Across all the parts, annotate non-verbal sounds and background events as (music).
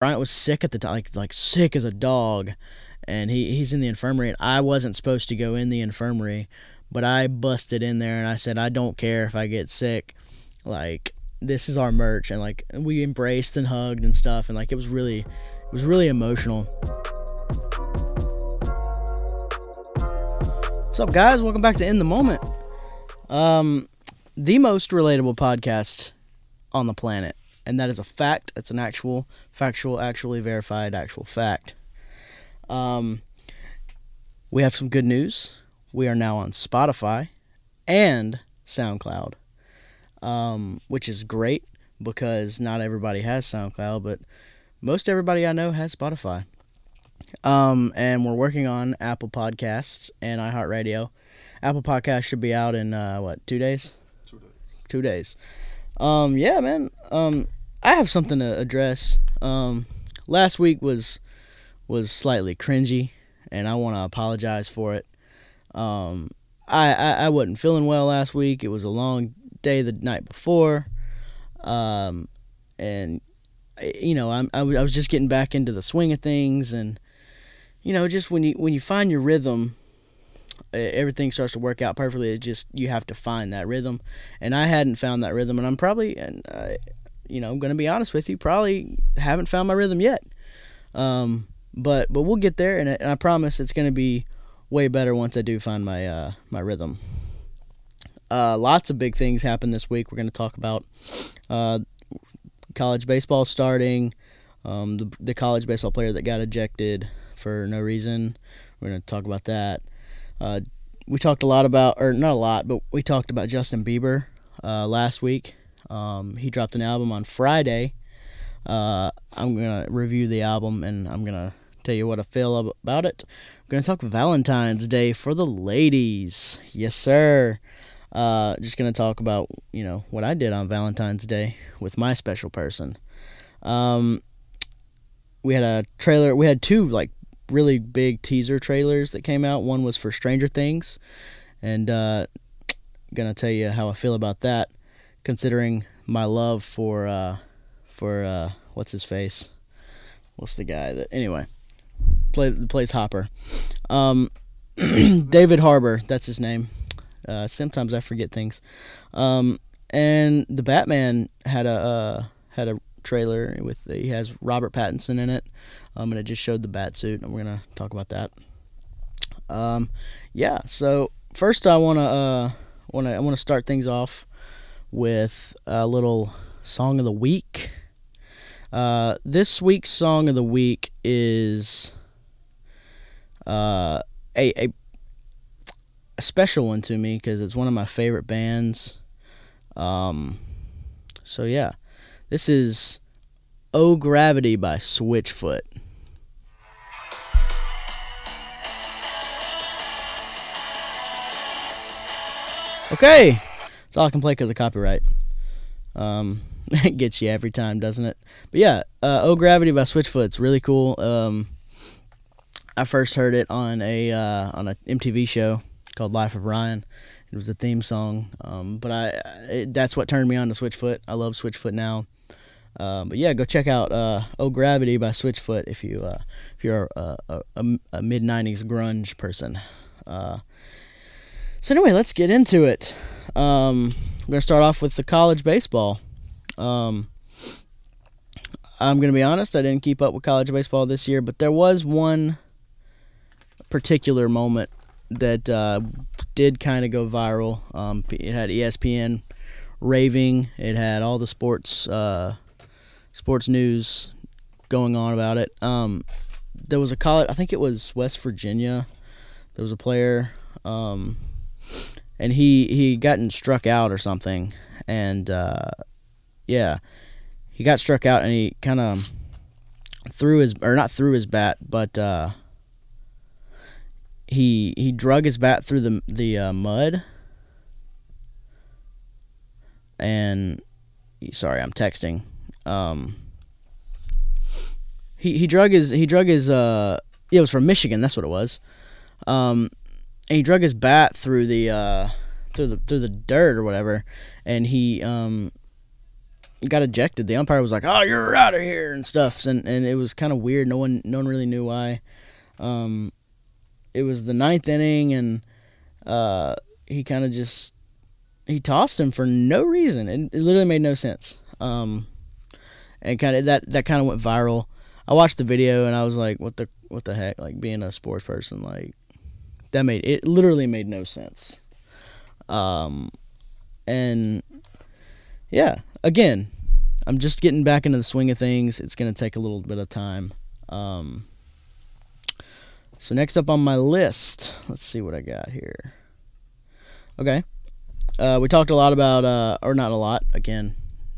Bryant was sick at the time, like like sick as a dog, and he he's in the infirmary. And I wasn't supposed to go in the infirmary, but I busted in there and I said I don't care if I get sick, like this is our merch, and like we embraced and hugged and stuff, and like it was really it was really emotional. What's up, guys? Welcome back to In the Moment, um, the most relatable podcast on the planet and that is a fact. It's an actual, factual, actually verified, actual fact. Um, we have some good news. We are now on Spotify and SoundCloud, um, which is great because not everybody has SoundCloud, but most everybody I know has Spotify. Um, and we're working on Apple Podcasts and iHeartRadio. Apple Podcasts should be out in uh, what two days? Two days. Two days. Um, yeah, man. Um, I have something to address. Um, last week was was slightly cringy, and I want to apologize for it. Um, I, I I wasn't feeling well last week. It was a long day the night before, um, and you know I'm I, I was just getting back into the swing of things, and you know just when you when you find your rhythm everything starts to work out perfectly. It's just you have to find that rhythm, and I hadn't found that rhythm, and I'm probably and uh, you know I'm gonna be honest with you, probably haven't found my rhythm yet. Um, but but we'll get there, and, and I promise it's gonna be way better once I do find my uh, my rhythm. Uh, lots of big things happened this week. We're gonna talk about uh, college baseball starting, um, the the college baseball player that got ejected for no reason. We're gonna talk about that. Uh, we talked a lot about, or not a lot, but we talked about Justin Bieber uh, last week. Um, he dropped an album on Friday. Uh, I'm gonna review the album and I'm gonna tell you what I feel about it. We're gonna talk Valentine's Day for the ladies. Yes, sir. Uh, just gonna talk about you know what I did on Valentine's Day with my special person. Um, we had a trailer. We had two like really big teaser trailers that came out. One was for Stranger Things, and uh, gonna tell you how I feel about that, considering my love for uh, for uh, what's his face, what's the guy that anyway play plays Hopper, um, (clears throat) David Harbour. That's his name. Uh, sometimes I forget things. Um, and the Batman had a uh, had a trailer with he has Robert Pattinson in it. Um, and it just showed the bat suit, and we're gonna talk about that. Um, yeah. So first, I wanna uh, wanna I wanna start things off with a little song of the week. Uh, this week's song of the week is uh, a, a a special one to me because it's one of my favorite bands. Um, so yeah, this is "Oh Gravity" by Switchfoot. Okay, that's all I can play because of copyright. Um, (laughs) it gets you every time, doesn't it? But yeah, uh, "Oh Gravity" by Switchfoot. It's really cool. Um, I first heard it on a uh, on a MTV show called Life of Ryan. It was a theme song, um, but I it, that's what turned me on to Switchfoot. I love Switchfoot now. Um, but yeah, go check out uh, "Oh Gravity" by Switchfoot if you uh, if you're a, a, a, a mid '90s grunge person. Uh, so anyway, let's get into it. Um, I'm gonna start off with the college baseball. Um, I'm gonna be honest, I didn't keep up with college baseball this year, but there was one particular moment that uh, did kind of go viral. Um, it had ESPN raving. It had all the sports uh, sports news going on about it. Um, there was a college, I think it was West Virginia. There was a player, um, and he he gotten struck out or something, and uh, yeah, he got struck out, and he kind of threw his or not threw his bat, but uh, he he drug his bat through the the uh, mud, and sorry, I'm texting. Um, he he drug his he drug his uh yeah it was from Michigan that's what it was, um, and he drug his bat through the uh through the through the dirt or whatever, and he um got ejected. The umpire was like, "Oh, you're out of here" and stuff, and and it was kind of weird. No one no one really knew why. Um, it was the ninth inning, and uh, he kind of just he tossed him for no reason. It, it literally made no sense. Um, and kind of that that kind of went viral. I watched the video and I was like, "What the what the heck?" Like being a sports person, like that made it literally made no sense. Um, and yeah, again, I'm just getting back into the swing of things. It's gonna take a little bit of time. Um, so next up on my list, let's see what I got here. Okay, uh, we talked a lot about, uh, or not a lot. Again,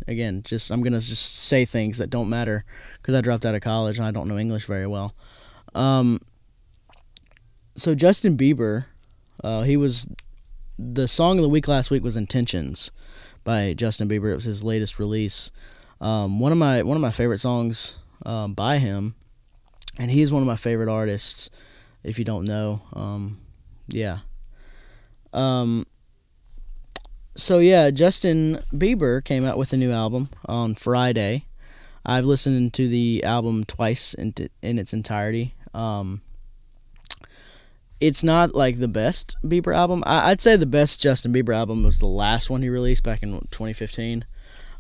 again, just I'm gonna just say things that don't matter because I dropped out of college and I don't know English very well. Um, so Justin Bieber, uh, he was the song of the week last week was "Intentions" by Justin Bieber. It was his latest release. Um, one of my one of my favorite songs um, by him, and he's one of my favorite artists. If you don't know, um, yeah. Um, so yeah, Justin Bieber came out with a new album on Friday. I've listened to the album twice in, t- in its entirety. Um, it's not like the best Bieber album. I- would say the best Justin Bieber album was the last one he released back in 2015.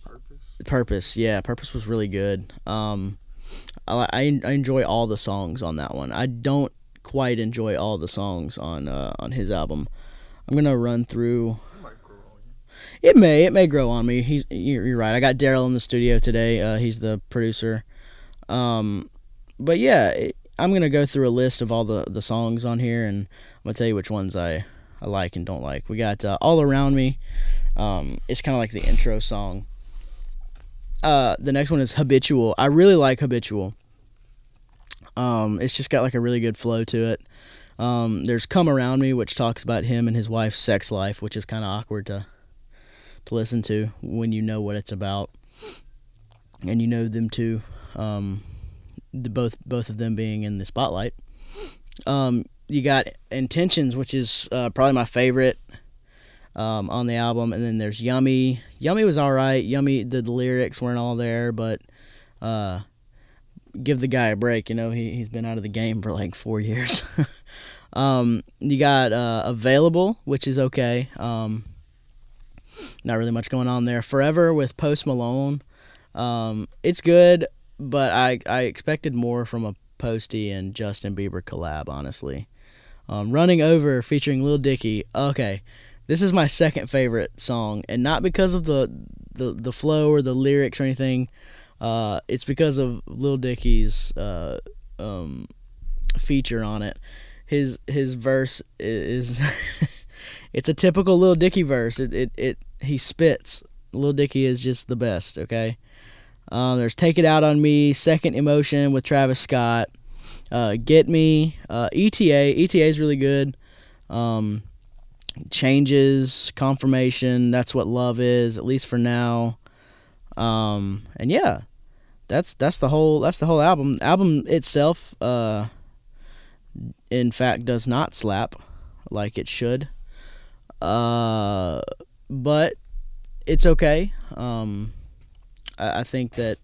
Purpose. Purpose, yeah, Purpose was really good. Um, I, I, I enjoy all the songs on that one. I don't quite enjoy all the songs on uh, on his album. I'm gonna run through. It may it may grow on me. He's you're, you're right. I got Daryl in the studio today. Uh, he's the producer. Um, but yeah, it, I'm gonna go through a list of all the the songs on here, and I'm gonna tell you which ones I I like and don't like. We got uh, all around me. Um, it's kind of like the intro song. Uh, the next one is habitual. I really like habitual. Um, it's just got like a really good flow to it. Um, there's come around me, which talks about him and his wife's sex life, which is kind of awkward to to listen to when you know what it's about, and you know them too. Um, the, both both of them being in the spotlight. Um, you got Intentions, which is uh, probably my favorite um, on the album, and then there's Yummy. Yummy was all right. Yummy, the, the lyrics weren't all there, but uh, give the guy a break. You know, he he's been out of the game for like four (laughs) years. um, you got uh, Available, which is okay. Um, not really much going on there. Forever with Post Malone. Um, it's good but I I expected more from a Posty and Justin Bieber collab. Honestly, um, running over featuring Lil Dicky. Okay, this is my second favorite song, and not because of the the, the flow or the lyrics or anything. Uh, it's because of Lil Dicky's uh, um, feature on it. His his verse is (laughs) it's a typical Little Dicky verse. It, it it he spits. Little Dicky is just the best. Okay. Uh, there's Take It Out on Me, Second Emotion with Travis Scott, uh, Get Me, uh, ETA. ETA is really good. Um, changes, confirmation. That's what love is, at least for now. Um, and yeah, that's that's the whole that's the whole album. album itself, uh, in fact, does not slap like it should. Uh, but it's okay. Um, I, I think that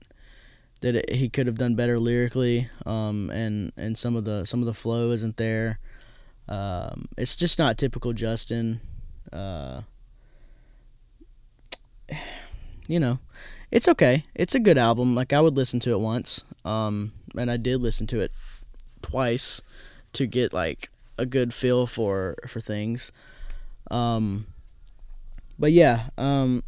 that it, he could have done better lyrically, um, and and some of the some of the flow isn't there. Um, it's just not typical Justin. Uh, (sighs) you know, it's okay. It's a good album. Like I would listen to it once, um, and I did listen to it twice to get like a good feel for for things. Um, but yeah, um,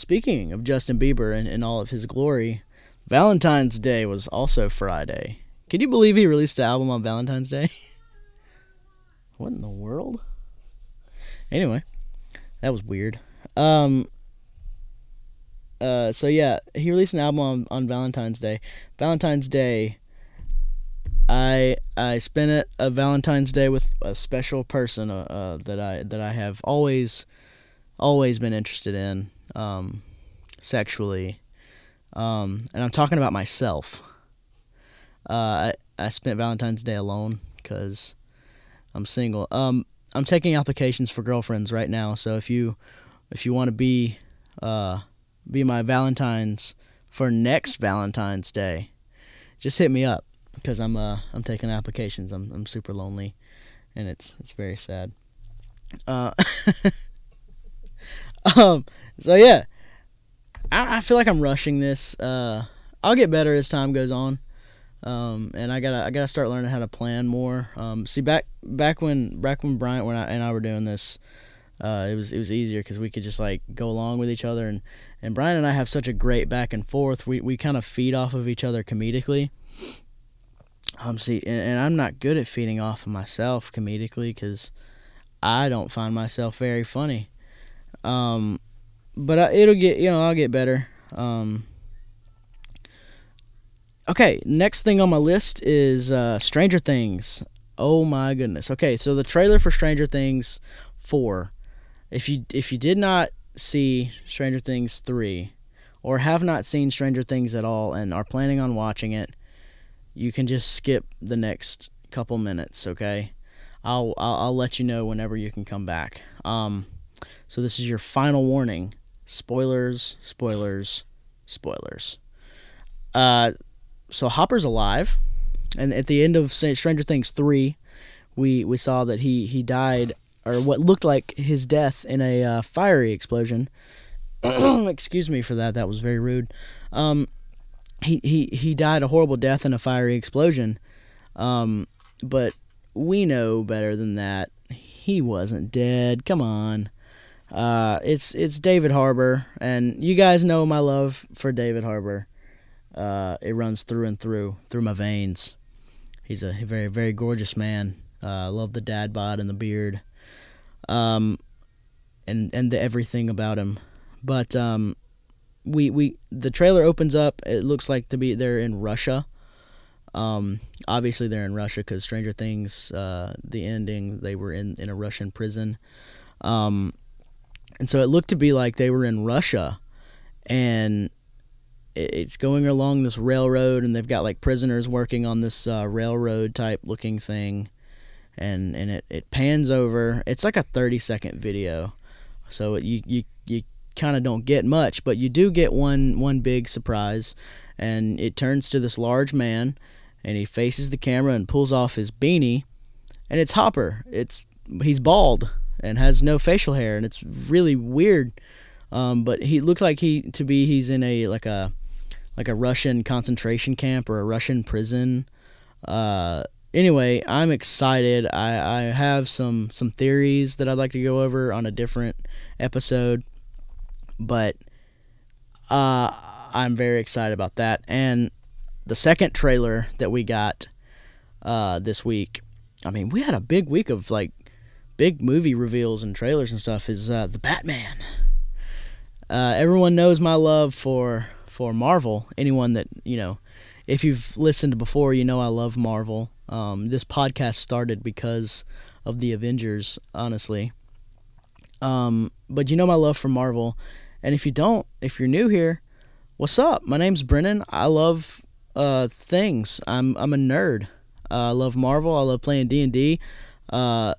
Speaking of Justin Bieber and, and all of his glory, Valentine's Day was also Friday. Can you believe he released an album on Valentine's Day? (laughs) what in the world? Anyway, that was weird. Um, uh, so yeah, he released an album on, on Valentine's Day. Valentine's Day, I I spent it a Valentine's Day with a special person uh, uh, that I that I have always always been interested in um, sexually, um, and I'm talking about myself. Uh, I I spent Valentine's Day alone because I'm single. Um, I'm taking applications for girlfriends right now. So if you if you want to be uh, be my Valentine's for next Valentine's Day, just hit me up because I'm uh I'm taking applications. I'm I'm super lonely, and it's it's very sad. Uh, (laughs) um. So yeah, I, I feel like I'm rushing this. Uh, I'll get better as time goes on. Um, and I gotta I gotta start learning how to plan more. Um, see back back when back when Bryant and I, and I were doing this, uh, it was it was easier because we could just like go along with each other and and Brian and I have such a great back and forth. We we kind of feed off of each other comedically. Um, see, and, and I'm not good at feeding off of myself comedically because I don't find myself very funny. Um, but I, it'll get you know I'll get better. Um, okay, next thing on my list is uh, Stranger Things. Oh my goodness. Okay, so the trailer for Stranger Things four. If you if you did not see Stranger Things three, or have not seen Stranger Things at all and are planning on watching it, you can just skip the next couple minutes. Okay, I'll I'll, I'll let you know whenever you can come back. Um, so this is your final warning. Spoilers, spoilers, spoilers. Uh, so Hopper's alive, and at the end of Stranger Things three, we we saw that he he died or what looked like his death in a uh, fiery explosion. (clears throat) Excuse me for that. That was very rude. Um, he he he died a horrible death in a fiery explosion. Um, but we know better than that. He wasn't dead. Come on. Uh, it's it's David Harbour, and you guys know my love for David Harbour. Uh, it runs through and through through my veins. He's a very very gorgeous man. Uh, I love the dad bod and the beard, um, and and the everything about him. But um, we we the trailer opens up. It looks like to be they're in Russia. Um, obviously they're in Russia because Stranger Things, uh, the ending, they were in in a Russian prison. Um, and so it looked to be like they were in Russia, and it's going along this railroad, and they've got like prisoners working on this uh, railroad type looking thing, and and it, it pans over. It's like a thirty second video, so you you you kind of don't get much, but you do get one one big surprise, and it turns to this large man, and he faces the camera and pulls off his beanie, and it's Hopper. It's he's bald and has no facial hair, and it's really weird. Um, but he looks like he to be he's in a like a like a Russian concentration camp or a Russian prison. Uh, anyway, I'm excited. I, I have some some theories that I'd like to go over on a different episode, but uh, I'm very excited about that. And the second trailer that we got uh, this week, I mean, we had a big week of like big movie reveals and trailers and stuff. Is uh, the Batman. Uh, everyone knows my love for for Marvel. Anyone that you know, if you've listened before, you know I love Marvel. Um, this podcast started because of the Avengers, honestly. Um, but you know my love for Marvel, and if you don't, if you're new here, what's up? My name's Brennan. I love uh, things. I'm I'm a nerd. Uh, I love Marvel. I love playing D and D. Uh,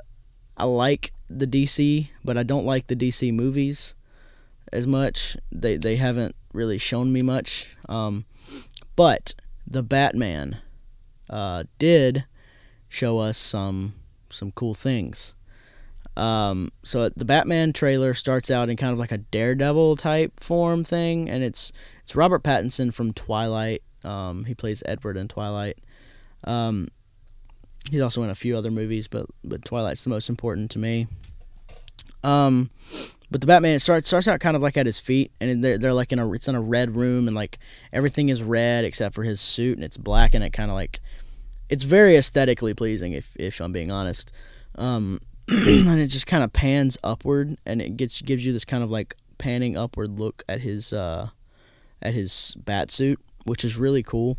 I like the DC, but I don't like the DC movies as much. They they haven't really shown me much. Um, but the Batman uh, did show us some some cool things. Um, so the Batman trailer starts out in kind of like a Daredevil type form thing, and it's it's Robert Pattinson from Twilight. Um, he plays Edward in Twilight. Um, he's also in a few other movies, but but Twilight's the most important to me. Um, but the Batman starts starts out kind of like at his feet, and they're they're like in a it's in a red room, and like everything is red except for his suit, and it's black, and it kind of like it's very aesthetically pleasing, if if I'm being honest. Um, (clears throat) and it just kind of pans upward, and it gets gives you this kind of like panning upward look at his uh at his bat suit, which is really cool.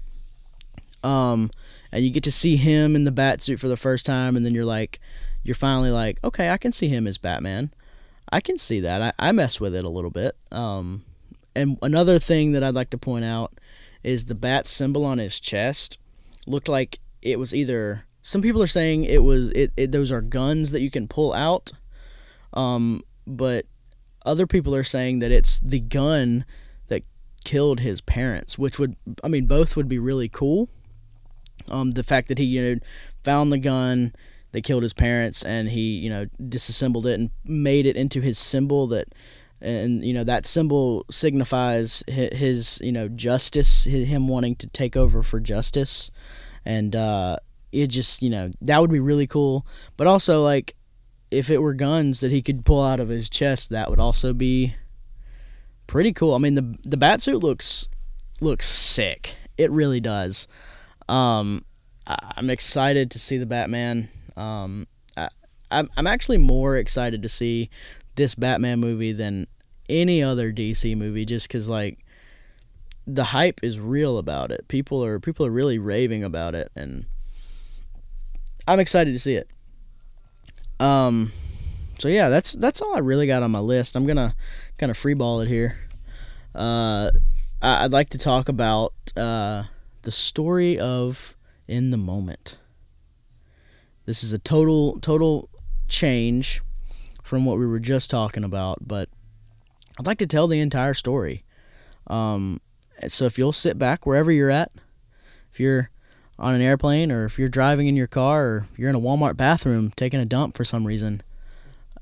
Um, and you get to see him in the bat suit for the first time, and then you're like, you're finally like, okay, I can see him as Batman. I can see that. I, I mess with it a little bit. Um, and another thing that I'd like to point out is the bat symbol on his chest looked like it was either. Some people are saying it was it, it those are guns that you can pull out, um, but other people are saying that it's the gun that killed his parents, which would I mean both would be really cool. Um, the fact that he you know found the gun, they killed his parents, and he you know disassembled it and made it into his symbol that. And you know that symbol signifies his, you know justice, him wanting to take over for justice, and uh, it just you know that would be really cool. But also like if it were guns that he could pull out of his chest, that would also be pretty cool. I mean the the bat suit looks looks sick. It really does. Um, I'm excited to see the Batman. Um, I, I'm I'm actually more excited to see this Batman movie than any other DC movie, just because like the hype is real about it. People are people are really raving about it, and I'm excited to see it. Um, so yeah, that's that's all I really got on my list. I'm gonna kind of freeball it here. Uh, I, would like to talk about uh, the story of in the moment. This is a total total change from what we were just talking about, but I'd like to tell the entire story. Um, so if you'll sit back wherever you're at, if you're on an airplane or if you're driving in your car or you're in a Walmart bathroom taking a dump for some reason,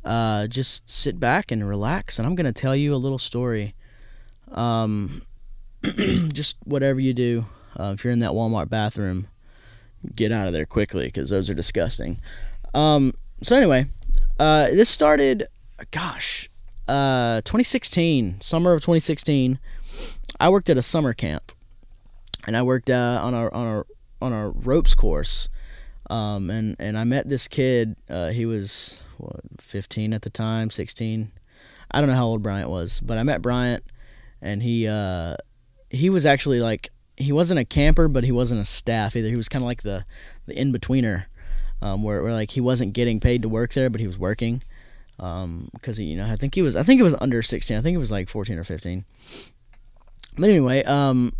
uh, just sit back and relax. And I'm going to tell you a little story. Um, (clears throat) just whatever you do, uh, if you're in that Walmart bathroom, get out of there quickly because those are disgusting. Um, so, anyway, uh, this started, gosh, uh, 2016, summer of 2016. I worked at a summer camp and I worked uh, on a on a on a ropes course, um, and and I met this kid. Uh, he was what, 15 at the time, 16. I don't know how old Bryant was, but I met Bryant, and he uh, he was actually like he wasn't a camper, but he wasn't a staff either. He was kind of like the the in betweener, um, where where like he wasn't getting paid to work there, but he was working. Um, because he, you know, I think he was, I think it was under 16. I think it was like 14 or 15. But anyway, um,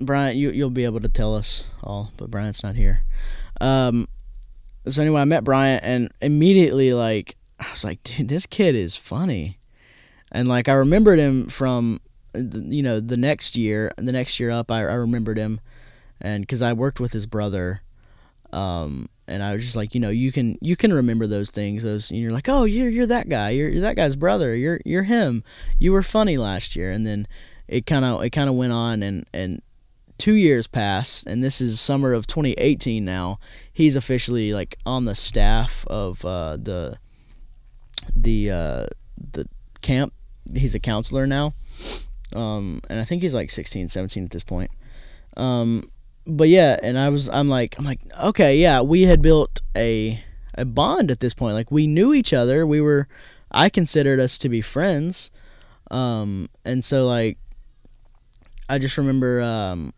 Bryant, you you'll be able to tell us all, but Bryant's not here. Um, so anyway, I met Bryant, and immediately, like, I was like, dude, this kid is funny, and like, I remembered him from, you know, the next year, the next year up, I, I remembered him, and because I worked with his brother, um, and I was just like, you know, you can you can remember those things. Those and you're like, oh, you're you're that guy. You're you're that guy's brother. You're you're him. You were funny last year, and then it kind of it kind of went on, and and two years pass, and this is summer of 2018 now. He's officially like on the staff of uh, the the uh, the camp. He's a counselor now, um, and I think he's like 16, 17 at this point. Um, but yeah, and I was I'm like I'm like okay, yeah, we had built a a bond at this point. Like we knew each other. We were I considered us to be friends. Um, and so like I just remember um,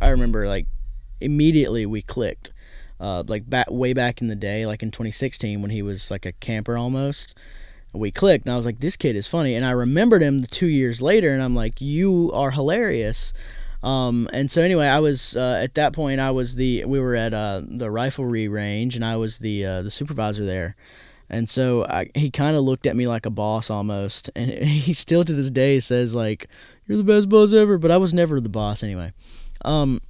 I remember like immediately we clicked. Uh, like back way back in the day, like in 2016 when he was like a camper almost. We clicked, and I was like, "This kid is funny." And I remembered him two years later, and I'm like, "You are hilarious." Um, and so anyway, I was uh, at that point. I was the we were at uh, the riflery range, and I was the uh, the supervisor there. And so I, he kind of looked at me like a boss almost, and (laughs) he still to this day says like, "You're the best boss ever," but I was never the boss anyway. Um,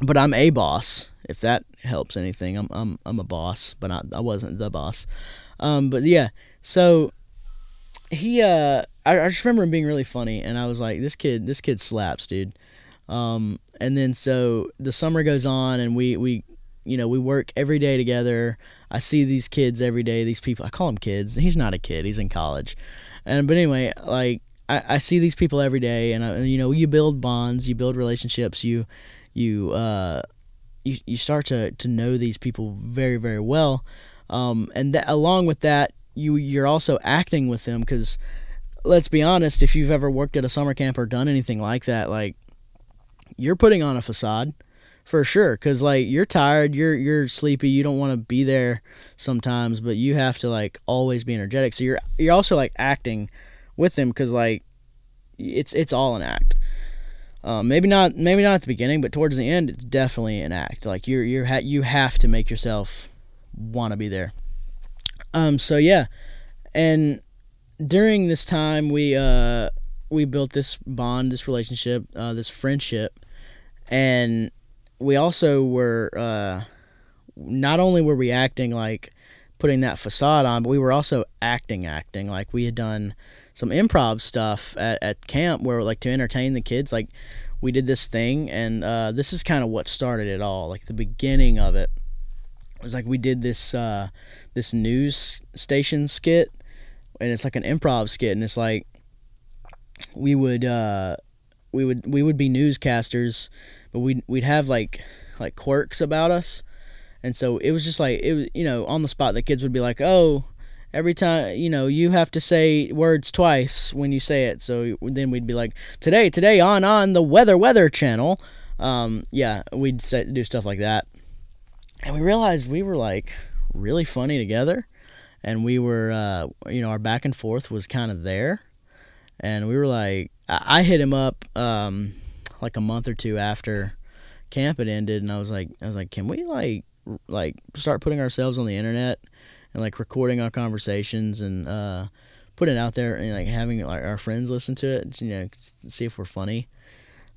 but I'm a boss. If that helps anything, I'm I'm I'm a boss, but not, I wasn't the boss. Um, but yeah, so he uh, I, I just remember him being really funny, and I was like, this kid, this kid slaps, dude. Um, and then so the summer goes on, and we we you know we work every day together. I see these kids every day. These people, I call them kids. He's not a kid. He's in college. And but anyway, like I, I see these people every day, and I, you know, you build bonds, you build relationships, you you uh, you you start to to know these people very very well, um, and that, along with that, you you're also acting with them because let's be honest, if you've ever worked at a summer camp or done anything like that, like you're putting on a facade for sure because like you're tired you're you're sleepy you don't want to be there sometimes but you have to like always be energetic. So you're you're also like acting with them because like it's it's all an act. Um, maybe not maybe not at the beginning, but towards the end, it's definitely an act. Like you're you're ha- you have to make yourself want to be there. Um, so yeah, and during this time, we uh, we built this bond, this relationship, uh, this friendship, and we also were uh, not only were we acting like putting that facade on, but we were also acting, acting like we had done some improv stuff at, at camp where like to entertain the kids, like we did this thing, and uh, this is kind of what started it all. Like the beginning of it was like we did this uh, this news station skit, and it's like an improv skit, and it's like we would uh, we would we would be newscasters, but we'd we'd have like like quirks about us, and so it was just like it was you know on the spot the kids would be like oh every time you know you have to say words twice when you say it. So then we'd be like today today on on the weather weather channel. Um, yeah we'd say, do stuff like that. And we realized we were like really funny together. And we were uh, you know our back and forth was kind of there. And we were like I, I hit him up um, like a month or two after camp had ended. And I was like I was like can we like like start putting ourselves on the internet and like recording our conversations and uh, putting it out there and like having like our friends listen to it, you know, see if we're funny.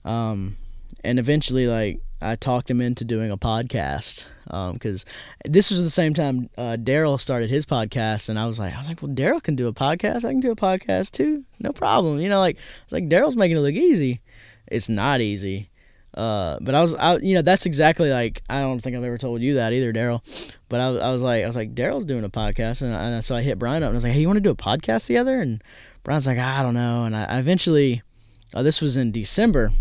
Um, and eventually, like I talked him into doing a podcast because um, this was the same time uh, Daryl started his podcast, and I was like, I was like, well, Daryl can do a podcast. I can do a podcast too, no problem. You know, like like Daryl's making it look easy. It's not easy. Uh, but I was, I, you know, that's exactly like I don't think I've ever told you that either, Daryl. But I, I was like, I was like, Daryl's doing a podcast, and, I, and, so I hit Brian up and I was like, Hey, you want to do a podcast together? And Brian's like, I don't know. And I, eventually, uh, this was in December.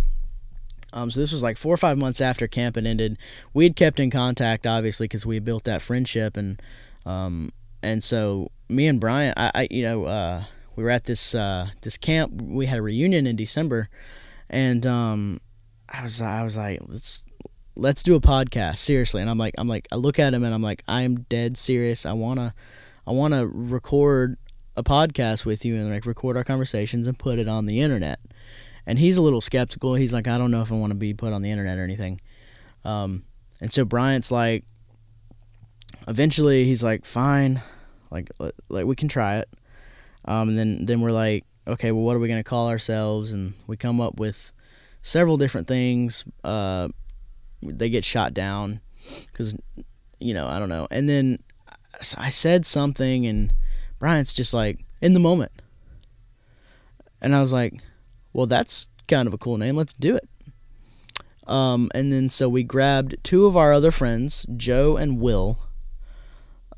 Um, so this was like four or five months after camp had ended. We had kept in contact, obviously, because we built that friendship, and um, and so me and Brian, I, I you know, uh, we were at this uh, this camp. We had a reunion in December, and um I was I was like, let's let's do a podcast seriously. And I'm like I'm like I look at him and I'm like I'm dead serious. I wanna I wanna record a podcast with you and like record our conversations and put it on the internet. And he's a little skeptical. He's like, I don't know if I want to be put on the internet or anything. Um, and so Bryant's like, eventually he's like, fine, like like we can try it. Um, and then then we're like, okay, well, what are we gonna call ourselves? And we come up with several different things. Uh, they get shot down because you know I don't know. And then I said something, and Bryant's just like in the moment, and I was like, "Well, that's kind of a cool name. Let's do it." Um, and then so we grabbed two of our other friends, Joe and Will,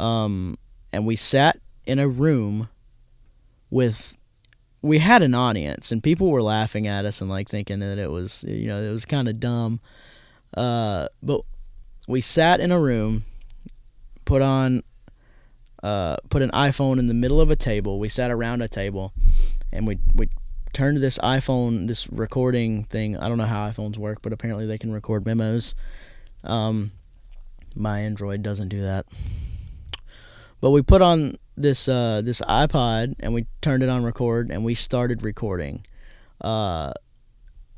um, and we sat in a room with we had an audience and people were laughing at us and like thinking that it was you know it was kind of dumb. Uh, but we sat in a room put on uh, put an iphone in the middle of a table. We sat around a table and we we turned this iphone this recording thing i don't know how iphones work but apparently they can record memos. Um, my android doesn't do that. But we put on this uh, this iPod and we turned it on record and we started recording. Uh,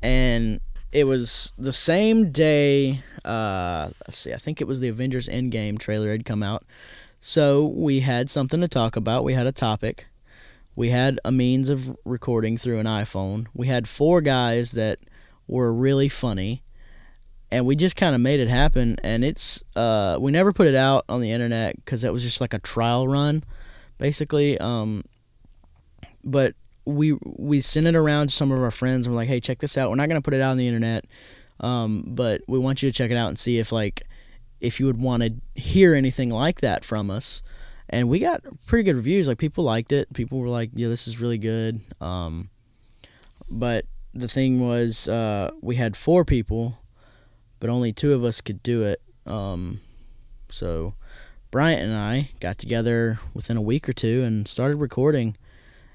and it was the same day. Uh, let's see, I think it was the Avengers Endgame trailer had come out. So we had something to talk about. We had a topic. We had a means of recording through an iPhone. We had four guys that were really funny and we just kind of made it happen and it's uh we never put it out on the internet because that was just like a trial run basically um but we we sent it around to some of our friends. And we're like hey check this out. We're not going to put it out on the internet um but we want you to check it out and see if like if you would want to hear anything like that from us. And we got pretty good reviews. Like people liked it. People were like yeah this is really good. Um but the thing was uh we had four people but only two of us could do it. Um, so Bryant and I got together within a week or two and started recording.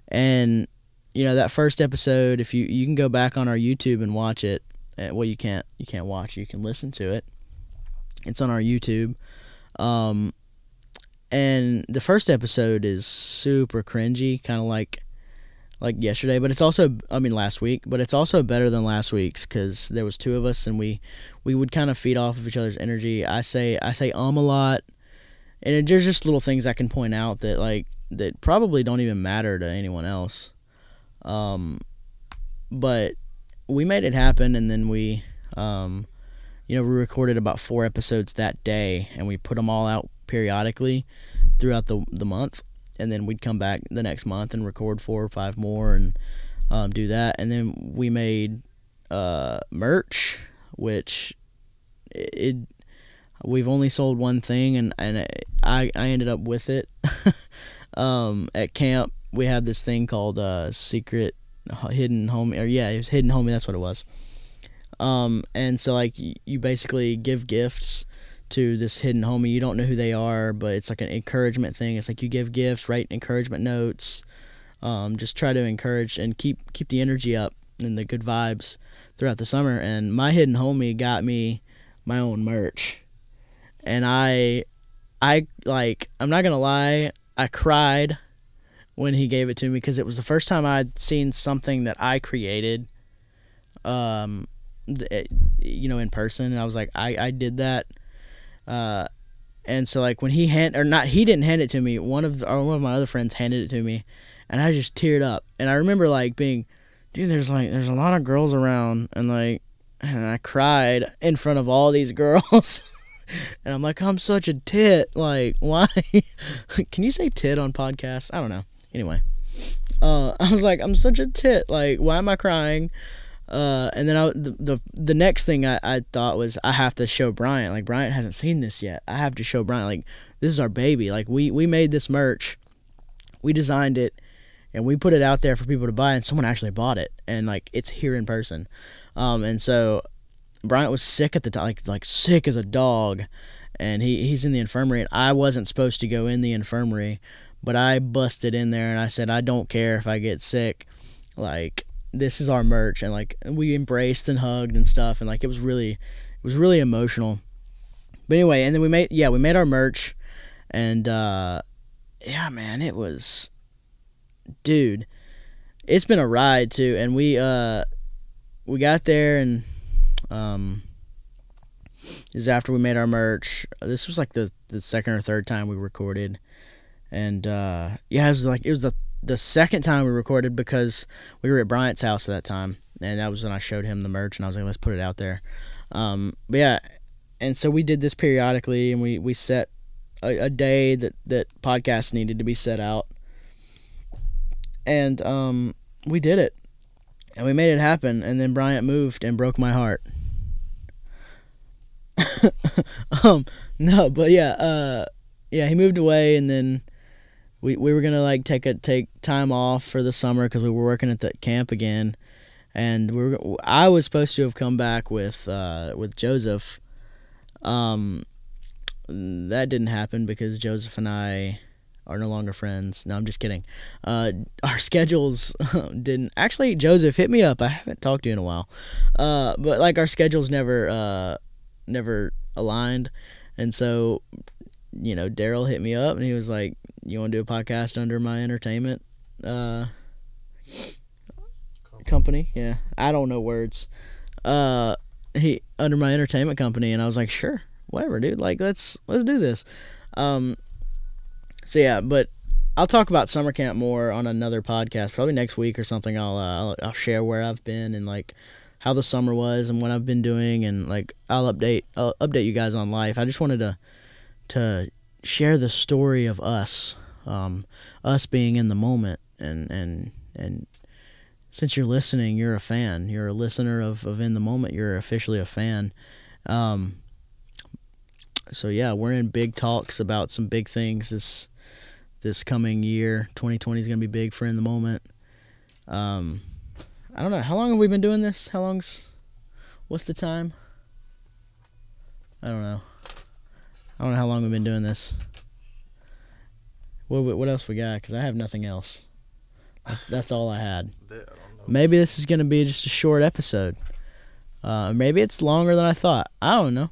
And you know that first episode, if you you can go back on our YouTube and watch it. Eh, well, you can't you can't watch. You can listen to it. It's on our YouTube. Um, and the first episode is super cringy, kind of like like yesterday, but it's also I mean last week, but it's also better than last week's because there was two of us and we we would kind of feed off of each other's energy. I say I say um a lot, and it, there's just little things I can point out that like that probably don't even matter to anyone else. Um, but we made it happen, and then we, um, you know, we recorded about four episodes that day, and we put them all out periodically throughout the the month, and then we'd come back the next month and record four or five more, and um, do that, and then we made uh, merch, which it we've only sold one thing, and and I I ended up with it. (laughs) um, at camp, we had this thing called uh, secret hidden homie, or yeah, it was hidden homie. That's what it was. Um, and so like you basically give gifts to this hidden homie. You don't know who they are, but it's like an encouragement thing. It's like you give gifts, write encouragement notes. Um, just try to encourage and keep keep the energy up and the good vibes throughout the summer. And my hidden homie got me my own merch, and I, I like I'm not gonna lie, I cried when he gave it to me because it was the first time I'd seen something that I created, um, you know, in person. And I was like, I I did that, uh, and so like when he hand or not, he didn't hand it to me. One of the, or one of my other friends handed it to me, and I just teared up. And I remember like being, dude, there's like there's a lot of girls around, and like, and I cried in front of all these girls. (laughs) and I'm like, I'm such a tit. Like, why? (laughs) Can you say tit on podcasts? I don't know. Anyway, uh, (laughs) I was like, I'm such a tit. Like, why am I crying? Uh, and then I, the, the the next thing I, I thought was I have to show Bryant. Like Bryant hasn't seen this yet. I have to show Bryant. Like this is our baby. Like we we made this merch, we designed it, and we put it out there for people to buy. And someone actually bought it, and like it's here in person. Um, and so Bryant was sick at the time, like like sick as a dog, and he he's in the infirmary. And I wasn't supposed to go in the infirmary, but I busted in there and I said, I don't care if I get sick. Like, this is our merch. And like, we embraced and hugged and stuff. And like, it was really, it was really emotional. But anyway, and then we made, yeah, we made our merch. And, uh, yeah, man, it was, dude, it's been a ride too. And we, uh, we got there and, um, is after we made our merch. This was like the, the second or third time we recorded and uh, yeah, it was like it was the the second time we recorded because we were at Bryant's house at that time, and that was when I showed him the merch, and I was like, let's put it out there. Um, but yeah, and so we did this periodically, and we we set a, a day that that podcasts needed to be set out, and um, we did it, and we made it happen, and then Bryant moved and broke my heart. (laughs) um, no, but yeah, uh, yeah, he moved away, and then we we were gonna like take a take time off for the summer because we were working at the camp again, and we were I was supposed to have come back with uh, with Joseph. Um, that didn't happen because Joseph and I are no longer friends. No, I'm just kidding. Uh, our (laughs) schedules didn't actually. Joseph hit me up. I haven't talked to you in a while, uh, but like our schedules never uh, never aligned, and so you know Daryl hit me up and he was like, you want to do a podcast under my entertainment uh, company? Yeah, I don't know words. Uh, he under my entertainment company, and I was like, sure, whatever, dude. Like, let's let's do this. Um, so yeah, but I'll talk about summer camp more on another podcast, probably next week or something. I'll uh, I'll, I'll share where I've been and like how the summer was and what I've been doing, and like I'll update I'll update you guys on life. I just wanted to to share the story of us, um, us being in the moment, and and and since you're listening, you're a fan. You're a listener of, of in the moment. You're officially a fan. Um, so yeah, we're in big talks about some big things this this coming year. 2020 is gonna be big for in the moment. Um, I don't know how long have we been doing this. How long's what's the time? I don't know. I don't know how long we've been doing this. What what else we got? Because I have nothing else. That's, that's all I had. (laughs) Maybe this is gonna be just a short episode. Uh, maybe it's longer than I thought. I don't know.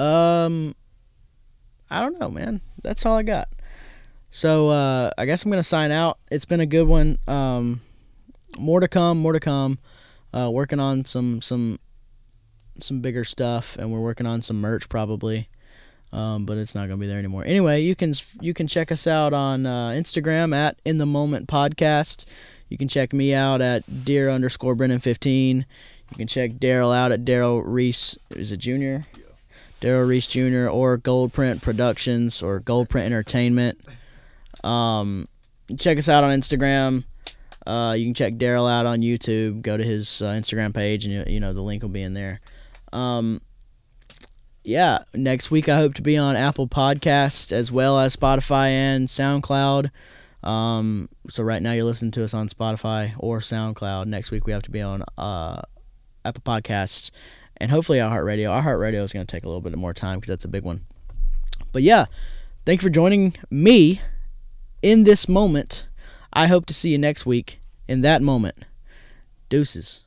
Um, I don't know, man. That's all I got. So uh, I guess I'm gonna sign out. It's been a good one. Um, more to come. More to come. Uh, working on some some some bigger stuff, and we're working on some merch probably um, but it's not gonna be there anymore. Anyway, you can you can check us out on uh, Instagram at In the Moment Podcast. You can check me out at dear underscore Brennan fifteen. You can check Daryl out at Daryl Reese. Is it Junior? Daryl Reese Jr. or Goldprint Productions or Goldprint Entertainment. Um, check us out on Instagram. Uh, you can check Daryl out on YouTube. Go to his uh, Instagram page, and you, you know the link will be in there. Um, yeah, next week I hope to be on Apple Podcast as well as Spotify and SoundCloud. Um, so right now you're listening to us on Spotify or SoundCloud. Next week we have to be on uh, Apple Podcasts and hopefully iHeartRadio. iHeartRadio is going to take a little bit more time because that's a big one. But yeah, thank you for joining me in this moment. I hope to see you next week in that moment. Deuces.